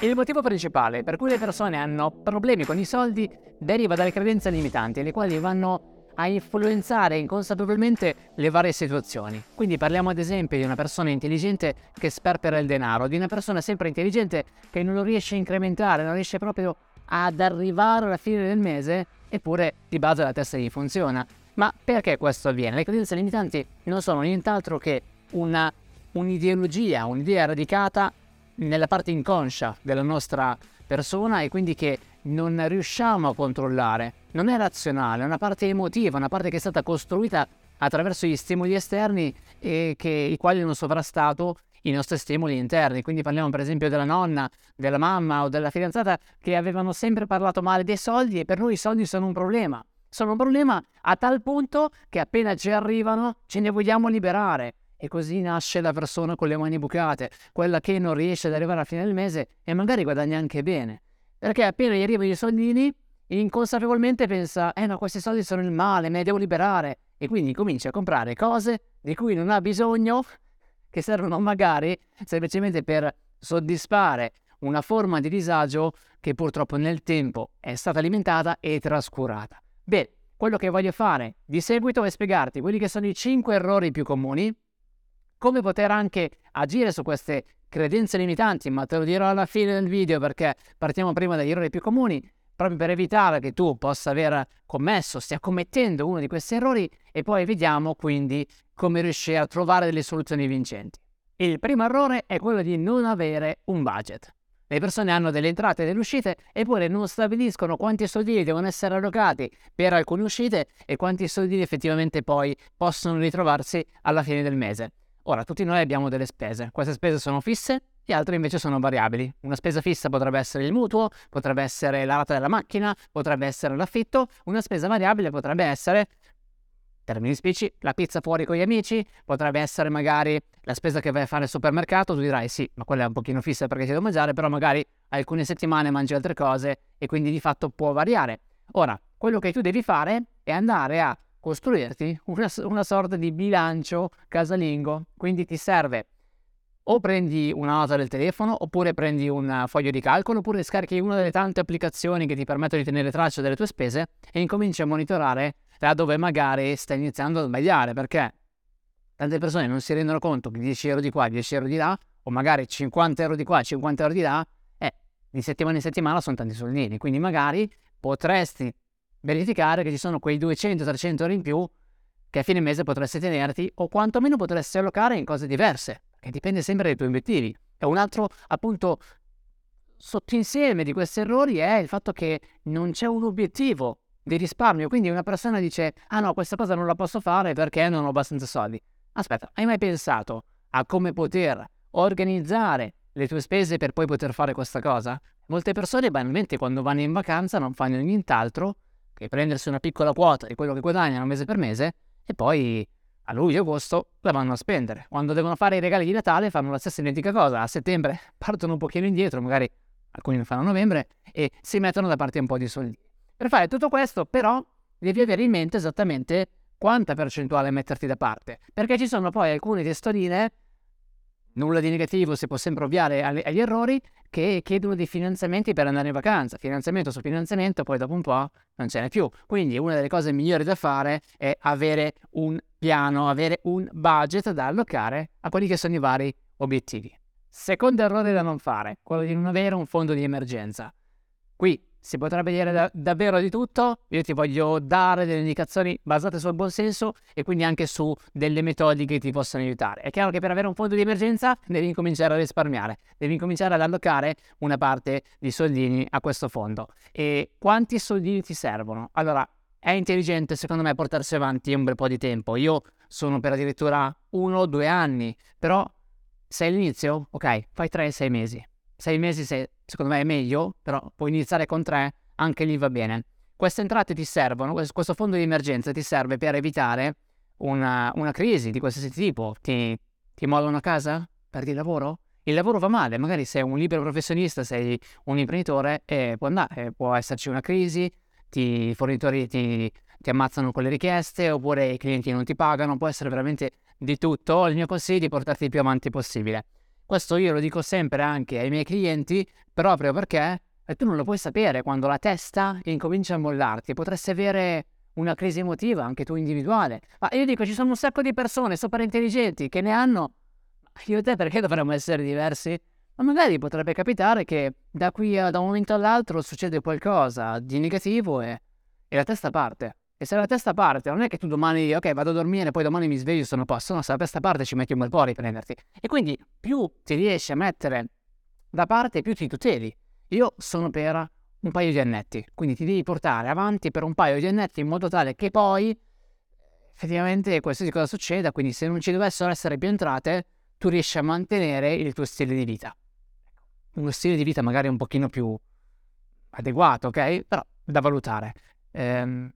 Il motivo principale per cui le persone hanno problemi con i soldi deriva dalle credenze limitanti, le quali vanno a influenzare inconsapevolmente le varie situazioni. Quindi parliamo ad esempio di una persona intelligente che sperpera il denaro, di una persona sempre intelligente che non lo riesce a incrementare, non riesce proprio ad arrivare alla fine del mese, eppure di base la testa gli funziona. Ma perché questo avviene? Le credenze limitanti non sono nient'altro che una, un'ideologia, un'idea radicata nella parte inconscia della nostra persona e quindi che non riusciamo a controllare. Non è razionale, è una parte emotiva, una parte che è stata costruita attraverso gli stimoli esterni e che, i quali hanno sovrastato i nostri stimoli interni. Quindi parliamo per esempio della nonna, della mamma o della fidanzata che avevano sempre parlato male dei soldi e per noi i soldi sono un problema. Sono un problema a tal punto che appena ci arrivano ce ne vogliamo liberare. E così nasce la persona con le mani bucate, quella che non riesce ad arrivare alla fine del mese e magari guadagna anche bene. Perché appena gli arrivano i soldini, inconsapevolmente pensa, eh no, questi soldi sono il male, me ne devo liberare. E quindi comincia a comprare cose di cui non ha bisogno, che servono magari semplicemente per soddisfare una forma di disagio che purtroppo nel tempo è stata alimentata e trascurata. Bene, quello che voglio fare di seguito è spiegarti quelli che sono i 5 errori più comuni come poter anche agire su queste credenze limitanti, ma te lo dirò alla fine del video perché partiamo prima dagli errori più comuni, proprio per evitare che tu possa aver commesso, stia commettendo uno di questi errori e poi vediamo quindi come riuscire a trovare delle soluzioni vincenti. Il primo errore è quello di non avere un budget. Le persone hanno delle entrate e delle uscite eppure non stabiliscono quanti soldini devono essere allocati per alcune uscite e quanti soldini effettivamente poi possono ritrovarsi alla fine del mese. Ora, tutti noi abbiamo delle spese, queste spese sono fisse e altre invece sono variabili. Una spesa fissa potrebbe essere il mutuo, potrebbe essere la rata della macchina, potrebbe essere l'affitto, una spesa variabile potrebbe essere, termini spicci, la pizza fuori con gli amici, potrebbe essere magari la spesa che vai a fare al supermercato, tu dirai sì, ma quella è un pochino fissa perché ti devo mangiare, però magari alcune settimane mangi altre cose e quindi di fatto può variare. Ora, quello che tu devi fare è andare a costruirti una, una sorta di bilancio casalingo. Quindi ti serve o prendi una nota del telefono, oppure prendi un foglio di calcolo, oppure scarichi una delle tante applicazioni che ti permettono di tenere traccia delle tue spese e incominci a monitorare da dove magari stai iniziando a sbagliare, perché tante persone non si rendono conto che 10 euro di qua, 10 euro di là, o magari 50 euro di qua, 50 euro di là, eh, di settimana in settimana sono tanti soldini, quindi magari potresti verificare che ci sono quei 200-300 euro in più che a fine mese potresti tenerti o quantomeno potresti allocare in cose diverse, che dipende sempre dai tuoi obiettivi. E un altro appunto sottoinsieme di questi errori è il fatto che non c'è un obiettivo di risparmio, quindi una persona dice "Ah no, questa cosa non la posso fare perché non ho abbastanza soldi". Aspetta, hai mai pensato a come poter organizzare le tue spese per poi poter fare questa cosa? Molte persone banalmente quando vanno in vacanza non fanno nient'altro che prendersi una piccola quota di quello che guadagnano mese per mese e poi a luglio e agosto la vanno a spendere. Quando devono fare i regali di Natale fanno la stessa identica cosa. A settembre partono un pochino indietro, magari alcuni lo fanno a novembre, e si mettono da parte un po' di soldi. Per fare tutto questo, però, devi avere in mente esattamente quanta percentuale metterti da parte, perché ci sono poi alcune testoline nulla di negativo, si può sempre ovviare agli errori, che chiedono dei finanziamenti per andare in vacanza. Finanziamento su finanziamento, poi dopo un po' non ce n'è più. Quindi una delle cose migliori da fare è avere un piano, avere un budget da allocare a quelli che sono i vari obiettivi. Secondo errore da non fare, quello di non avere un fondo di emergenza. Qui si potrebbe dire da- davvero di tutto, io ti voglio dare delle indicazioni basate sul buon senso e quindi anche su delle metodiche che ti possono aiutare. È chiaro che per avere un fondo di emergenza devi incominciare a risparmiare, devi incominciare ad allocare una parte di soldini a questo fondo. E quanti soldini ti servono? Allora, è intelligente secondo me portarsi avanti un bel po' di tempo. Io sono per addirittura uno o due anni, però sei all'inizio? Ok, fai tre, sei mesi sei mesi se, secondo me è meglio, però puoi iniziare con tre, anche lì va bene. Queste entrate ti servono, questo fondo di emergenza ti serve per evitare una, una crisi di qualsiasi tipo. Ti, ti molla una casa? Perdi il lavoro? Il lavoro va male, magari sei un libero professionista, sei un imprenditore e può andare, può esserci una crisi, ti, i fornitori ti, ti ammazzano con le richieste oppure i clienti non ti pagano, può essere veramente di tutto. Il mio consiglio è di portarti il più avanti possibile. Questo io lo dico sempre anche ai miei clienti, proprio perché tu non lo puoi sapere quando la testa incomincia a mollarti. Potresti avere una crisi emotiva, anche tu individuale. Ma io dico, ci sono un sacco di persone super intelligenti che ne hanno. Io e te perché dovremmo essere diversi? Ma magari potrebbe capitare che da qui a, da un momento all'altro succede qualcosa di negativo e, e la testa parte. E se la testa parte, non è che tu domani, ok, vado a dormire, poi domani mi sveglio e sono a posto. No, se la testa parte ci metti un bel po' a riprenderti. E quindi più ti riesci a mettere da parte, più ti tuteli. Io sono per un paio di annetti, quindi ti devi portare avanti per un paio di annetti in modo tale che poi effettivamente qualsiasi cosa succeda, quindi se non ci dovessero essere più entrate, tu riesci a mantenere il tuo stile di vita. Uno stile di vita magari un pochino più adeguato, ok? Però da valutare. Ehm,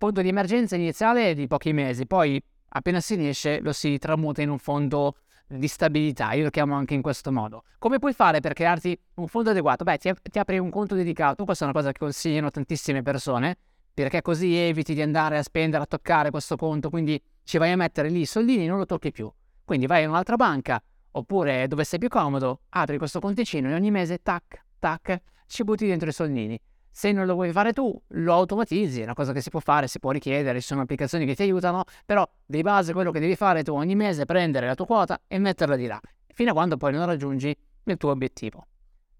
fondo di emergenza iniziale di pochi mesi, poi appena si riesce lo si tramuta in un fondo di stabilità, io lo chiamo anche in questo modo. Come puoi fare per crearti un fondo adeguato? Beh, ti, ti apri un conto dedicato, questa è una cosa che consigliano tantissime persone, perché così eviti di andare a spendere, a toccare questo conto, quindi ci vai a mettere lì i soldini e non lo tocchi più. Quindi vai in un'altra banca, oppure dove sei più comodo, apri questo conticino e ogni mese, tac, tac, ci butti dentro i soldini. Se non lo vuoi fare tu, lo automatizzi, è una cosa che si può fare, si può richiedere, ci sono applicazioni che ti aiutano, però di base quello che devi fare tu ogni mese è prendere la tua quota e metterla di là, fino a quando poi non raggiungi il tuo obiettivo.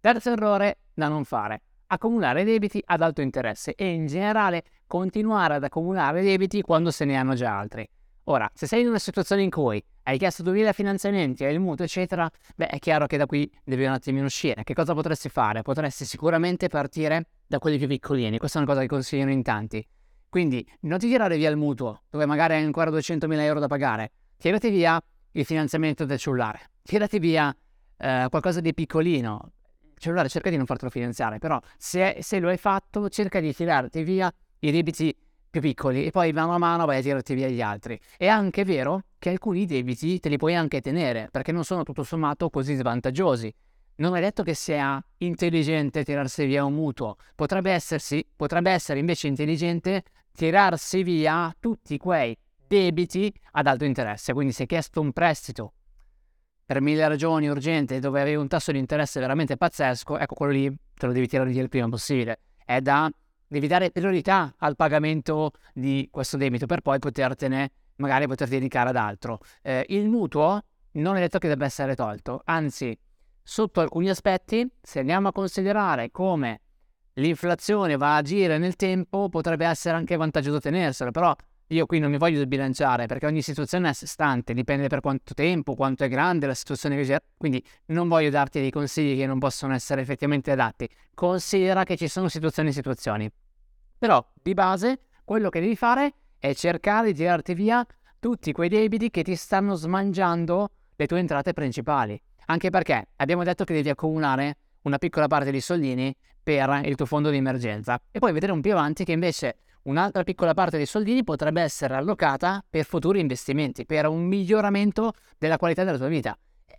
Terzo errore da non fare, accumulare debiti ad alto interesse e in generale continuare ad accumulare debiti quando se ne hanno già altri. Ora, se sei in una situazione in cui hai chiesto 2000 finanziamenti, hai il mutuo, eccetera, beh, è chiaro che da qui devi un attimino uscire. Che cosa potresti fare? Potresti sicuramente partire da quelli più piccolini. Questa è una cosa che consigliano in tanti. Quindi non ti tirare via il mutuo, dove magari hai ancora 200.000 euro da pagare. Tirati via il finanziamento del cellulare. Tirati via eh, qualcosa di piccolino. Il cellulare cerca di non fartelo finanziare, però se, se lo hai fatto, cerca di tirarti via i debiti più piccoli e poi mano a mano vai a tirarti via gli altri. È anche vero che alcuni debiti te li puoi anche tenere, perché non sono tutto sommato così svantaggiosi. Non è detto che sia intelligente tirarsi via un mutuo, potrebbe, essersi, potrebbe essere invece intelligente tirarsi via tutti quei debiti ad alto interesse. Quindi se hai chiesto un prestito per mille ragioni urgente dove avevi un tasso di interesse veramente pazzesco, ecco quello lì te lo devi tirare via il prima possibile. È da devi dare priorità al pagamento di questo debito per poi potertene magari poter dedicare ad altro. Eh, il mutuo non è detto che debba essere tolto, anzi, sotto alcuni aspetti, se andiamo a considerare come l'inflazione va a agire nel tempo, potrebbe essere anche vantaggioso tenerselo, però io qui non mi voglio sbilanciare perché ogni situazione è a sé stante, dipende per quanto tempo, quanto è grande la situazione che c'è, quindi non voglio darti dei consigli che non possono essere effettivamente adatti. Considera che ci sono situazioni e situazioni. Però di base quello che devi fare è cercare di tirarti via tutti quei debiti che ti stanno smangiando le tue entrate principali. Anche perché abbiamo detto che devi accumulare una piccola parte di soldini per il tuo fondo di emergenza e poi vedere un più avanti che invece un'altra piccola parte dei soldini potrebbe essere allocata per futuri investimenti, per un miglioramento della qualità della tua vita.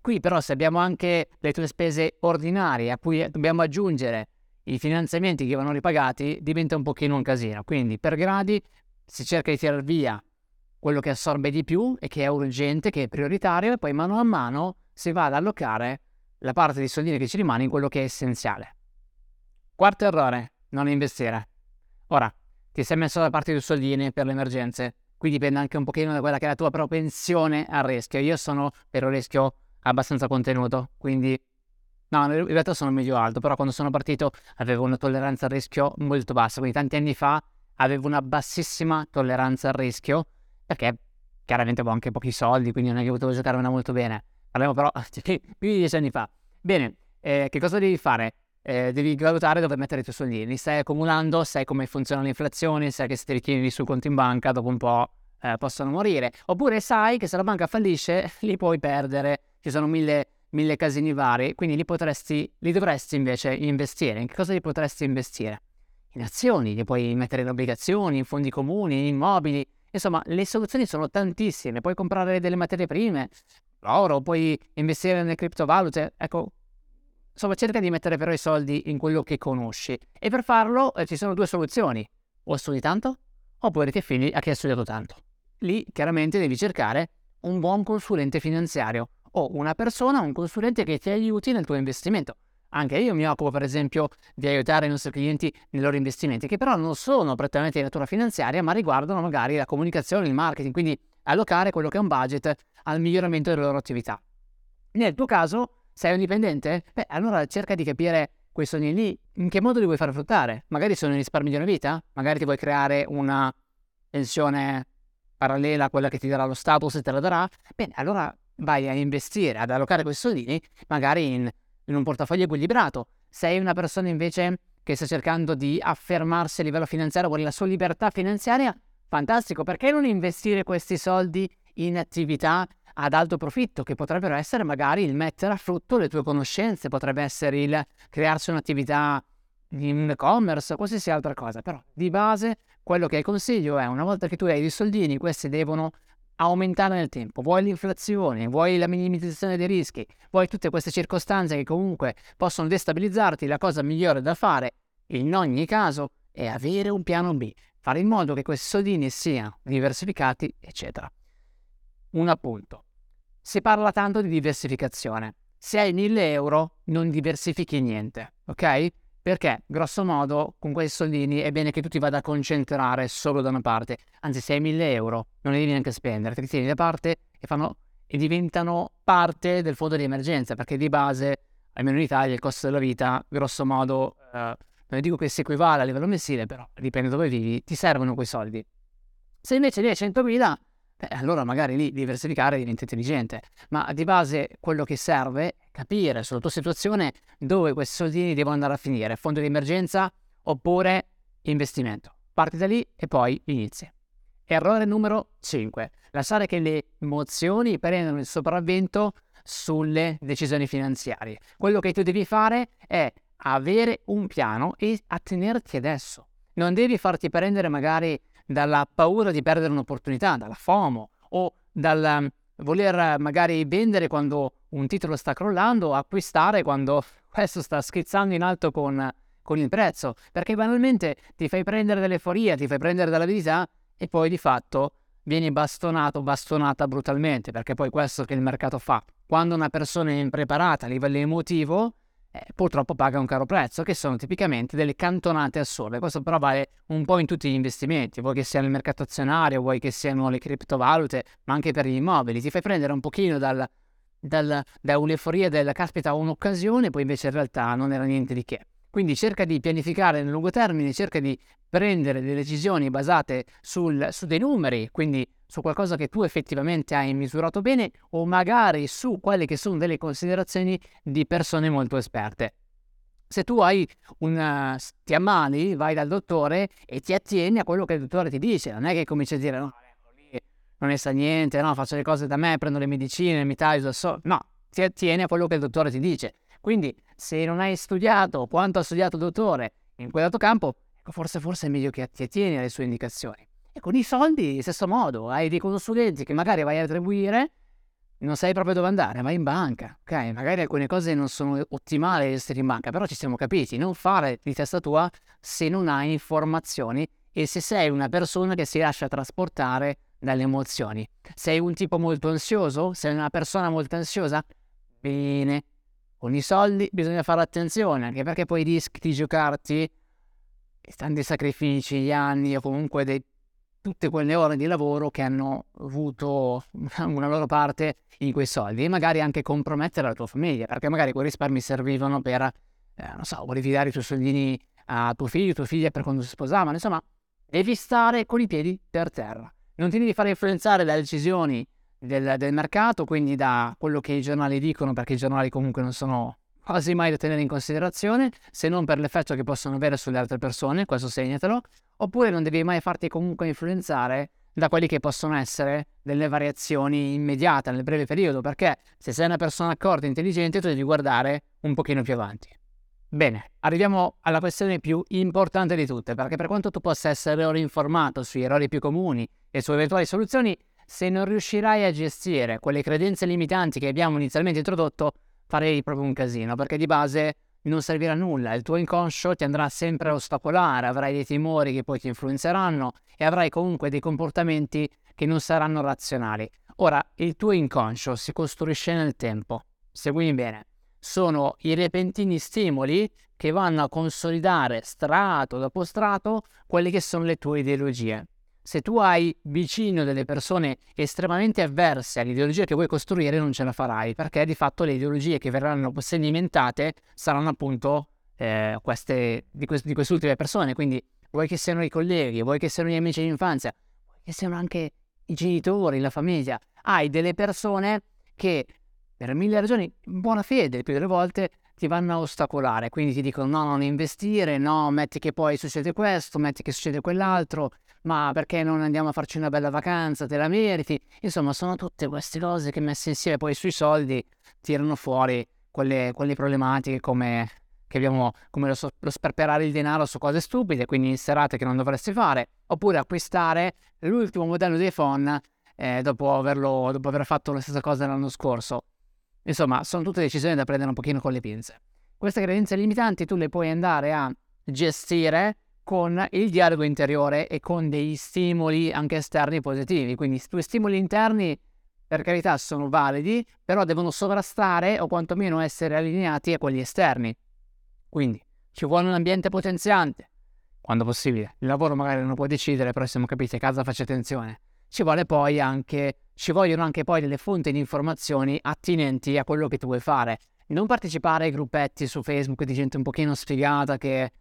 Qui però se abbiamo anche le tue spese ordinarie a cui dobbiamo aggiungere i finanziamenti che vanno ripagati, diventa un pochino un casino. Quindi per gradi si cerca di tirare via quello che assorbe di più e che è urgente, che è prioritario e poi mano a mano si va ad allocare la parte di soldini che ci rimane in quello che è essenziale. Quarto errore, non investire. Ora, ti sei messo da parte dei soldini per le emergenze, qui dipende anche un pochino da quella che è la tua propensione al rischio. Io sono per un rischio abbastanza contenuto, quindi no, in realtà sono medio alto, però quando sono partito avevo una tolleranza al rischio molto bassa, quindi tanti anni fa avevo una bassissima tolleranza al rischio, perché chiaramente avevo anche pochi soldi, quindi non è che potevo giocarmela molto bene. Parliamo però più di dieci anni fa. Bene, eh, che cosa devi fare? Eh, devi valutare dove mettere i tuoi soldini. Stai accumulando, sai come funziona l'inflazione, sai che se te li tieni sul conto in banca dopo un po' eh, possono morire. Oppure sai che se la banca fallisce li puoi perdere, ci sono mille, mille casini vari, quindi li, potresti, li dovresti invece investire. In che cosa li potresti investire? In azioni, li puoi mettere in obbligazioni, in fondi comuni, in immobili. Insomma, le soluzioni sono tantissime. Puoi comprare delle materie prime, l'oro, puoi investire nelle criptovalute. Ecco, Insomma, cerca di mettere però i soldi in quello che conosci. E per farlo eh, ci sono due soluzioni. O studi tanto, oppure ti affidi a chi ha studiato tanto. Lì chiaramente devi cercare un buon consulente finanziario o una persona, un consulente che ti aiuti nel tuo investimento. Anche io mi occupo, per esempio, di aiutare i nostri clienti nei loro investimenti, che però non sono prettamente di natura finanziaria, ma riguardano magari la comunicazione, il marketing, quindi allocare quello che è un budget al miglioramento delle loro attività. Nel tuo caso, sei un dipendente? Beh, allora cerca di capire quei sogni lì, in che modo li vuoi far fruttare? Magari sono i risparmi di una vita? Magari ti vuoi creare una pensione parallela a quella che ti darà lo status e te la darà? Bene, allora vai a investire, ad allocare quei soldini, magari in in un portafoglio equilibrato. Sei una persona invece che sta cercando di affermarsi a livello finanziario, vuole la sua libertà finanziaria, fantastico, perché non investire questi soldi in attività ad alto profitto, che potrebbero essere magari il mettere a frutto le tue conoscenze, potrebbe essere il crearsi un'attività in e-commerce, qualsiasi altra cosa. Però di base quello che consiglio è una volta che tu hai dei soldini, questi devono aumentare nel tempo, vuoi l'inflazione, vuoi la minimizzazione dei rischi, vuoi tutte queste circostanze che comunque possono destabilizzarti, la cosa migliore da fare in ogni caso è avere un piano B, fare in modo che questi soldini siano diversificati, eccetera. Un appunto. Si parla tanto di diversificazione. Se hai 1000 euro non diversifichi niente, ok? Perché, grosso modo, con quei soldini è bene che tu ti vada a concentrare solo da una parte. Anzi, se hai 1000 euro, non li devi neanche spendere, te li tieni da parte e, fanno, e diventano parte del fondo di emergenza, perché di base, almeno in Italia, il costo della vita, grosso modo, eh, non dico che si equivale a livello mensile, però dipende dove vivi, ti servono quei soldi. Se invece ne hai 100.000, beh, allora magari lì diversificare diventa intelligente. Ma di base quello che serve è capire sulla tua situazione dove questi soldini devono andare a finire, fondo di emergenza oppure investimento. Parti da lì e poi inizi. Errore numero 5. Lasciare che le emozioni prendano il sopravvento sulle decisioni finanziarie. Quello che tu devi fare è avere un piano e attenerti adesso. Non devi farti prendere magari dalla paura di perdere un'opportunità, dalla FOMO o dal um, voler magari vendere quando un titolo sta crollando o acquistare quando questo sta schizzando in alto con, con il prezzo, perché banalmente ti fai prendere dall'euforia, ti fai prendere dall'avidità e poi di fatto vieni bastonato, bastonata brutalmente, perché poi questo che il mercato fa. Quando una persona è impreparata a livello emotivo, eh, purtroppo paga un caro prezzo, che sono tipicamente delle cantonate assurde. Questo però vale un po' in tutti gli investimenti, vuoi che sia nel mercato azionario, vuoi che siano le criptovalute, ma anche per gli immobili. Ti fai prendere un pochino dal, dal, da un'euforia del caspita un'occasione, poi invece in realtà non era niente di che. Quindi cerca di pianificare nel lungo termine, cerca di prendere delle decisioni basate sul, su dei numeri, quindi su qualcosa che tu effettivamente hai misurato bene o magari su quelle che sono delle considerazioni di persone molto esperte. Se tu hai un, ti ammali, vai dal dottore e ti attieni a quello che il dottore ti dice, non è che cominci a dire no, non ne sa niente, no, faccio le cose da me, prendo le medicine, mi taglio da solo, no, ti attieni a quello che il dottore ti dice. Quindi se non hai studiato quanto ha studiato il dottore in quel dato campo, ecco, forse, forse è meglio che ti attieni alle sue indicazioni. E con i soldi, stesso modo, hai dei consulenti che magari vai a attribuire, non sai proprio dove andare, vai in banca, ok? Magari alcune cose non sono ottimali essere in banca, però ci siamo capiti, non fare di testa tua se non hai informazioni e se sei una persona che si lascia trasportare dalle emozioni. Sei un tipo molto ansioso? Sei una persona molto ansiosa? Bene, con i soldi bisogna fare attenzione, anche perché poi rischi di giocarti tanti sacrifici, gli anni o comunque dei tutte quelle ore di lavoro che hanno avuto una loro parte in quei soldi e magari anche compromettere la tua famiglia, perché magari quei risparmi servivano per, eh, non so, volevi dare i tuoi soldini a tuo figlio, tua figlia per quando si sposavano, insomma, devi stare con i piedi per terra. Non ti devi fare influenzare dalle decisioni del, del mercato, quindi da quello che i giornali dicono, perché i giornali comunque non sono quasi mai da tenere in considerazione, se non per l'effetto che possono avere sulle altre persone, questo segnatelo, oppure non devi mai farti comunque influenzare da quelli che possono essere delle variazioni immediate nel breve periodo, perché se sei una persona accorta e intelligente tu devi guardare un pochino più avanti. Bene, arriviamo alla questione più importante di tutte, perché per quanto tu possa essere ora informato sugli errori più comuni e su eventuali soluzioni, se non riuscirai a gestire quelle credenze limitanti che abbiamo inizialmente introdotto, farei proprio un casino, perché di base non servirà nulla, il tuo inconscio ti andrà sempre a ostacolare, avrai dei timori che poi ti influenzeranno e avrai comunque dei comportamenti che non saranno razionali. Ora, il tuo inconscio si costruisce nel tempo. Seguimi bene. Sono i repentini stimoli che vanno a consolidare strato dopo strato quelle che sono le tue ideologie. Se tu hai vicino delle persone estremamente avverse all'ideologia che vuoi costruire, non ce la farai, perché di fatto le ideologie che verranno sedimentate saranno appunto eh, queste, di, quest- di queste ultime persone. Quindi vuoi che siano i colleghi, vuoi che siano gli amici di infanzia, vuoi che siano anche i genitori, la famiglia. Hai delle persone che per mille ragioni, in buona fede, più delle volte, ti vanno a ostacolare. Quindi ti dicono no, non investire, no, metti che poi succede questo, metti che succede quell'altro, ma perché non andiamo a farci una bella vacanza, te la meriti. Insomma, sono tutte queste cose che messe insieme poi sui soldi tirano fuori quelle, quelle problematiche come abbiamo come lo, lo, sperperare il denaro su cose stupide, quindi in serate che non dovresti fare, oppure acquistare l'ultimo modello di iPhone eh, dopo, averlo, dopo aver fatto la stessa cosa l'anno scorso. Insomma, sono tutte decisioni da prendere un pochino con le pinze. Queste credenze limitanti tu le puoi andare a gestire con il dialogo interiore e con degli stimoli anche esterni positivi. Quindi i tuoi stimoli interni, per carità, sono validi, però devono sovrastare o quantomeno essere allineati a quelli esterni. Quindi ci vuole un ambiente potenziante, quando possibile. Il lavoro magari non lo puoi decidere, però siamo capiti, a casa faccia attenzione. Ci anche, ci vogliono anche poi delle fonti di informazioni attinenti a quello che tu vuoi fare. Non partecipare ai gruppetti su Facebook di gente un pochino sfigata che...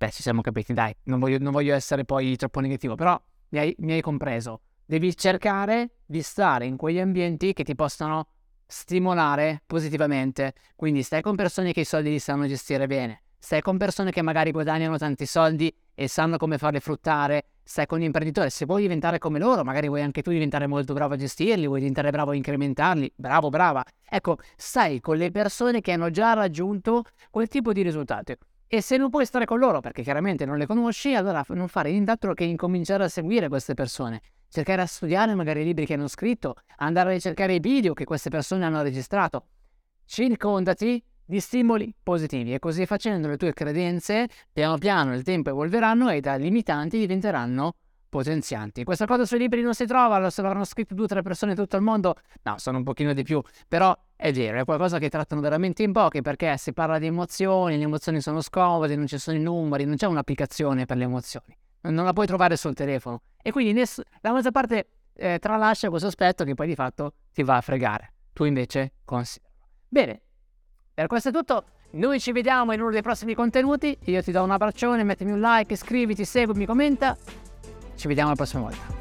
Beh, ci siamo capiti, dai, non voglio, non voglio essere poi troppo negativo, però mi hai, mi hai compreso. Devi cercare di stare in quegli ambienti che ti possano stimolare positivamente. Quindi stai con persone che i soldi li sanno gestire bene, stai con persone che magari guadagnano tanti soldi e sanno come farli fruttare, stai con gli imprenditori. Se vuoi diventare come loro, magari vuoi anche tu diventare molto bravo a gestirli, vuoi diventare bravo a incrementarli, bravo, brava. Ecco, stai con le persone che hanno già raggiunto quel tipo di risultati. E se non puoi stare con loro perché chiaramente non le conosci, allora non fare nient'altro che incominciare a seguire queste persone cercare a studiare magari i libri che hanno scritto, andare a ricercare i video che queste persone hanno registrato. Circondati di stimoli positivi e così facendo le tue credenze piano piano nel tempo evolveranno e da limitanti diventeranno potenzianti. Questa cosa sui libri non si trova, se l'hanno scritto due o tre persone in tutto il mondo, no, sono un pochino di più, però è vero, è qualcosa che trattano veramente in pochi perché si parla di emozioni, le emozioni sono scomode, non ci sono i numeri, non c'è un'applicazione per le emozioni non la puoi trovare sul telefono. E quindi ness- la maggior parte eh, tralascia questo aspetto che poi di fatto ti va a fregare. Tu invece considera. Bene, per questo è tutto. Noi ci vediamo in uno dei prossimi contenuti. Io ti do un abbraccione, mettimi un like, iscriviti, seguimi, commenta. Ci vediamo la prossima volta.